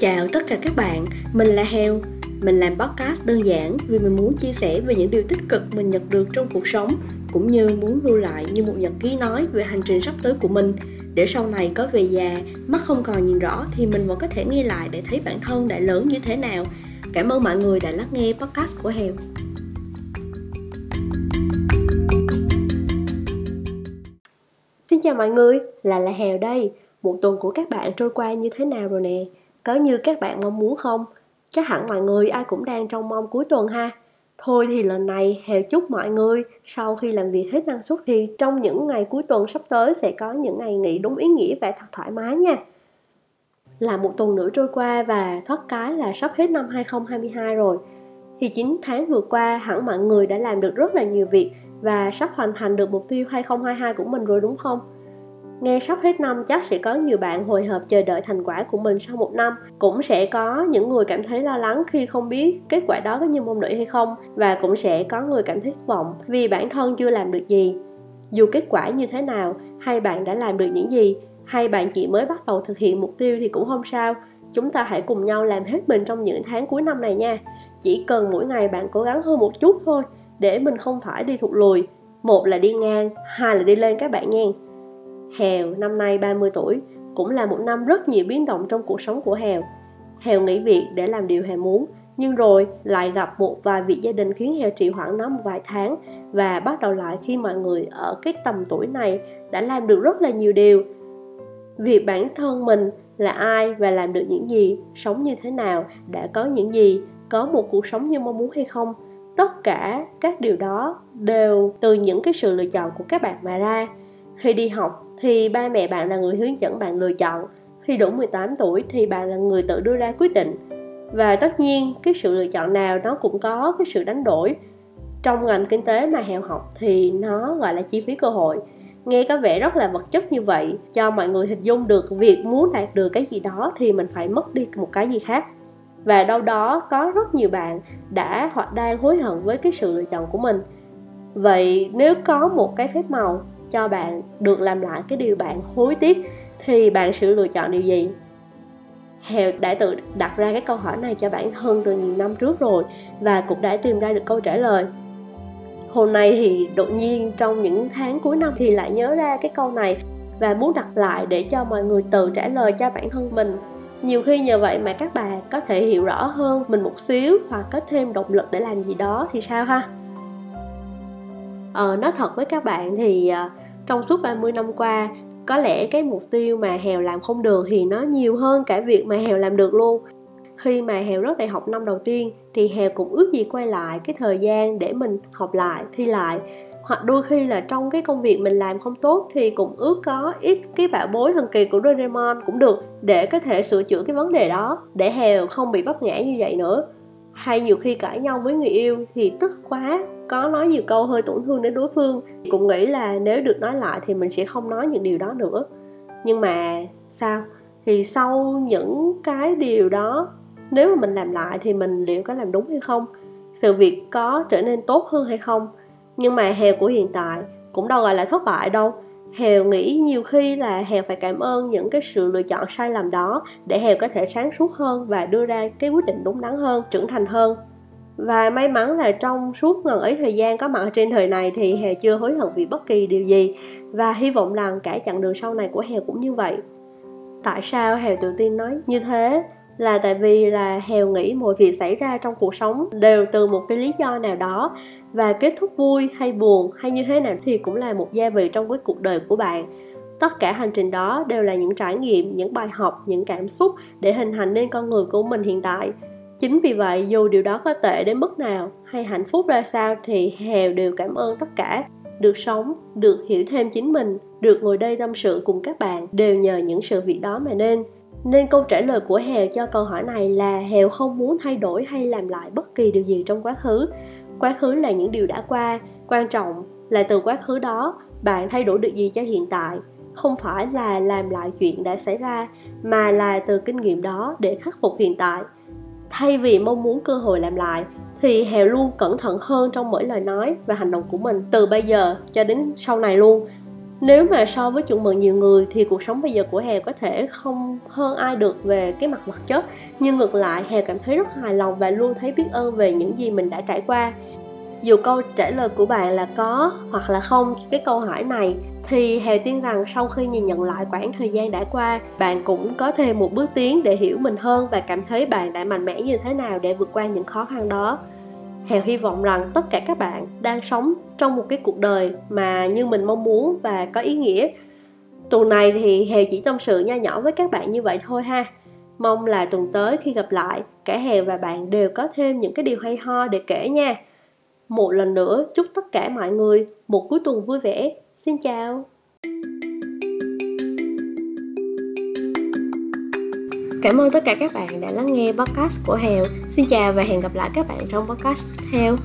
Chào tất cả các bạn, mình là Heo. Mình làm podcast đơn giản vì mình muốn chia sẻ về những điều tích cực mình nhận được trong cuộc sống cũng như muốn lưu lại như một nhật ký nói về hành trình sắp tới của mình để sau này có về già, mắt không còn nhìn rõ thì mình vẫn có thể nghe lại để thấy bản thân đã lớn như thế nào. Cảm ơn mọi người đã lắng nghe podcast của Heo. Xin chào mọi người, là là Hèo đây. Một tuần của các bạn trôi qua như thế nào rồi nè? Có như các bạn mong muốn không? Chắc hẳn mọi người ai cũng đang trong mong cuối tuần ha. Thôi thì lần này Hèo chúc mọi người sau khi làm việc hết năng suất thì trong những ngày cuối tuần sắp tới sẽ có những ngày nghỉ đúng ý nghĩa và thật thoải mái nha. Là một tuần nữa trôi qua và thoát cái là sắp hết năm 2022 rồi. Thì 9 tháng vừa qua, hẳn mọi người đã làm được rất là nhiều việc và sắp hoàn thành được mục tiêu 2022 của mình rồi đúng không? Nghe sắp hết năm chắc sẽ có nhiều bạn hồi hộp chờ đợi thành quả của mình sau một năm. Cũng sẽ có những người cảm thấy lo lắng khi không biết kết quả đó có như mong đợi hay không. Và cũng sẽ có người cảm thấy thất vọng vì bản thân chưa làm được gì. Dù kết quả như thế nào, hay bạn đã làm được những gì, hay bạn chỉ mới bắt đầu thực hiện mục tiêu thì cũng không sao. Chúng ta hãy cùng nhau làm hết mình trong những tháng cuối năm này nha. Chỉ cần mỗi ngày bạn cố gắng hơn một chút thôi để mình không phải đi thụt lùi. Một là đi ngang, hai là đi lên các bạn nha. Hèo năm nay 30 tuổi cũng là một năm rất nhiều biến động trong cuộc sống của Hèo. Hèo nghỉ việc để làm điều Hèo muốn, nhưng rồi lại gặp một vài việc gia đình khiến Hèo trì hoãn nó một vài tháng và bắt đầu lại khi mọi người ở cái tầm tuổi này đã làm được rất là nhiều điều. Việc bản thân mình là ai và làm được những gì, sống như thế nào, đã có những gì, có một cuộc sống như mong muốn hay không, tất cả các điều đó đều từ những cái sự lựa chọn của các bạn mà ra. Khi đi học thì ba mẹ bạn là người hướng dẫn bạn lựa chọn. Khi đủ 18 tuổi thì bạn là người tự đưa ra quyết định. Và tất nhiên, cái sự lựa chọn nào nó cũng có cái sự đánh đổi. Trong ngành kinh tế mà hèo học thì nó gọi là chi phí cơ hội. Nghe có vẻ rất là vật chất như vậy. Cho mọi người hình dung được việc muốn đạt được cái gì đó thì mình phải mất đi một cái gì khác. Và đâu đó có rất nhiều bạn đã hoặc đang hối hận với cái sự lựa chọn của mình. Vậy nếu có một cái phép màu cho bạn được làm lại cái điều bạn hối tiếc, thì bạn sẽ lựa chọn điều gì? Hèo đã tự đặt ra cái câu hỏi này cho bản thân từ nhiều năm trước rồi và cũng đã tìm ra được câu trả lời. Hôm nay thì đột nhiên trong những tháng cuối năm thì lại nhớ ra cái câu này và muốn đặt lại để cho mọi người tự trả lời cho bản thân mình. Nhiều khi nhờ vậy mà các bạn có thể hiểu rõ hơn mình một xíu hoặc có thêm động lực để làm gì đó thì sao ha? Ờ, nói thật với các bạn thì ờ, trong suốt 30 năm qua có lẽ cái mục tiêu mà hèo làm không được thì nó nhiều hơn cả việc mà hèo làm được luôn. Khi mà hèo rớt đại học năm đầu tiên thì hèo cũng ước gì quay lại cái thời gian để mình học lại thi lại. Hoặc đôi khi là trong cái công việc mình làm không tốt thì cũng ước có ít cái bảo bối thần kỳ của Doraemon cũng được để có thể sửa chữa cái vấn đề đó để hèo không bị vấp ngã như vậy nữa hay nhiều khi cãi nhau với người yêu thì tức quá, có nói nhiều câu hơi tổn thương đến đối phương. Cũng nghĩ là nếu được nói lại thì mình sẽ không nói những điều đó nữa. Nhưng mà sao? Thì sau những cái điều đó, nếu mà mình làm lại thì mình liệu có làm đúng hay không? Sự việc có trở nên tốt hơn hay không? Nhưng mà hè của hiện tại cũng đâu gọi là thất bại đâu hèo nghĩ nhiều khi là hèo phải cảm ơn những cái sự lựa chọn sai lầm đó để hèo có thể sáng suốt hơn và đưa ra cái quyết định đúng đắn hơn, trưởng thành hơn. Và may mắn là trong suốt ngần ấy thời gian có mặt trên thời này thì hèo chưa hối hận vì bất kỳ điều gì và hy vọng rằng cả chặng đường sau này của hèo cũng như vậy. Tại sao hèo tự tin nói như thế? Là tại vì là hèo nghĩ mọi việc xảy ra trong cuộc sống đều từ một cái lý do nào đó và kết thúc vui hay buồn hay như thế nào thì cũng là một gia vị trong cái cuộc đời của bạn. Tất cả hành trình đó đều là những trải nghiệm, những bài học, những cảm xúc để hình thành nên con người của mình hiện tại. Chính vì vậy, dù điều đó có tệ đến mức nào hay hạnh phúc ra sao thì hèo đều cảm ơn tất cả. Được sống, được hiểu thêm chính mình, được ngồi đây tâm sự cùng các bạn đều nhờ những sự việc đó mà nên nên câu trả lời của hèo cho câu hỏi này là hèo không muốn thay đổi hay làm lại bất kỳ điều gì trong quá khứ. Quá khứ là những điều đã qua. Quan trọng là từ quá khứ đó, bạn thay đổi được gì cho hiện tại. Không phải là làm lại chuyện đã xảy ra, mà là từ kinh nghiệm đó để khắc phục hiện tại. Thay vì mong muốn cơ hội làm lại, thì hèo luôn cẩn thận hơn trong mỗi lời nói và hành động của mình từ bây giờ cho đến sau này luôn nếu mà so với chuẩn mực nhiều người thì cuộc sống bây giờ của Hèo có thể không hơn ai được về cái mặt vật chất. Nhưng ngược lại, Hèo cảm thấy rất hài lòng và luôn thấy biết ơn về những gì mình đã trải qua. Dù câu trả lời của bạn là có hoặc là không cái câu hỏi này, thì Hèo tin rằng sau khi nhìn nhận lại quãng thời gian đã qua, bạn cũng có thêm một bước tiến để hiểu mình hơn và cảm thấy bạn đã mạnh mẽ như thế nào để vượt qua những khó khăn đó. Hèo hy vọng rằng tất cả các bạn đang sống trong một cái cuộc đời mà như mình mong muốn và có ý nghĩa. Tuần này thì Hèo chỉ tâm sự nho nhỏ với các bạn như vậy thôi ha. Mong là tuần tới khi gặp lại, cả Hèo và bạn đều có thêm những cái điều hay ho để kể nha. Một lần nữa chúc tất cả mọi người một cuối tuần vui vẻ. Xin chào. Cảm ơn tất cả các bạn đã lắng nghe podcast của Hèo. Xin chào và hẹn gặp lại các bạn trong podcast tiếp theo.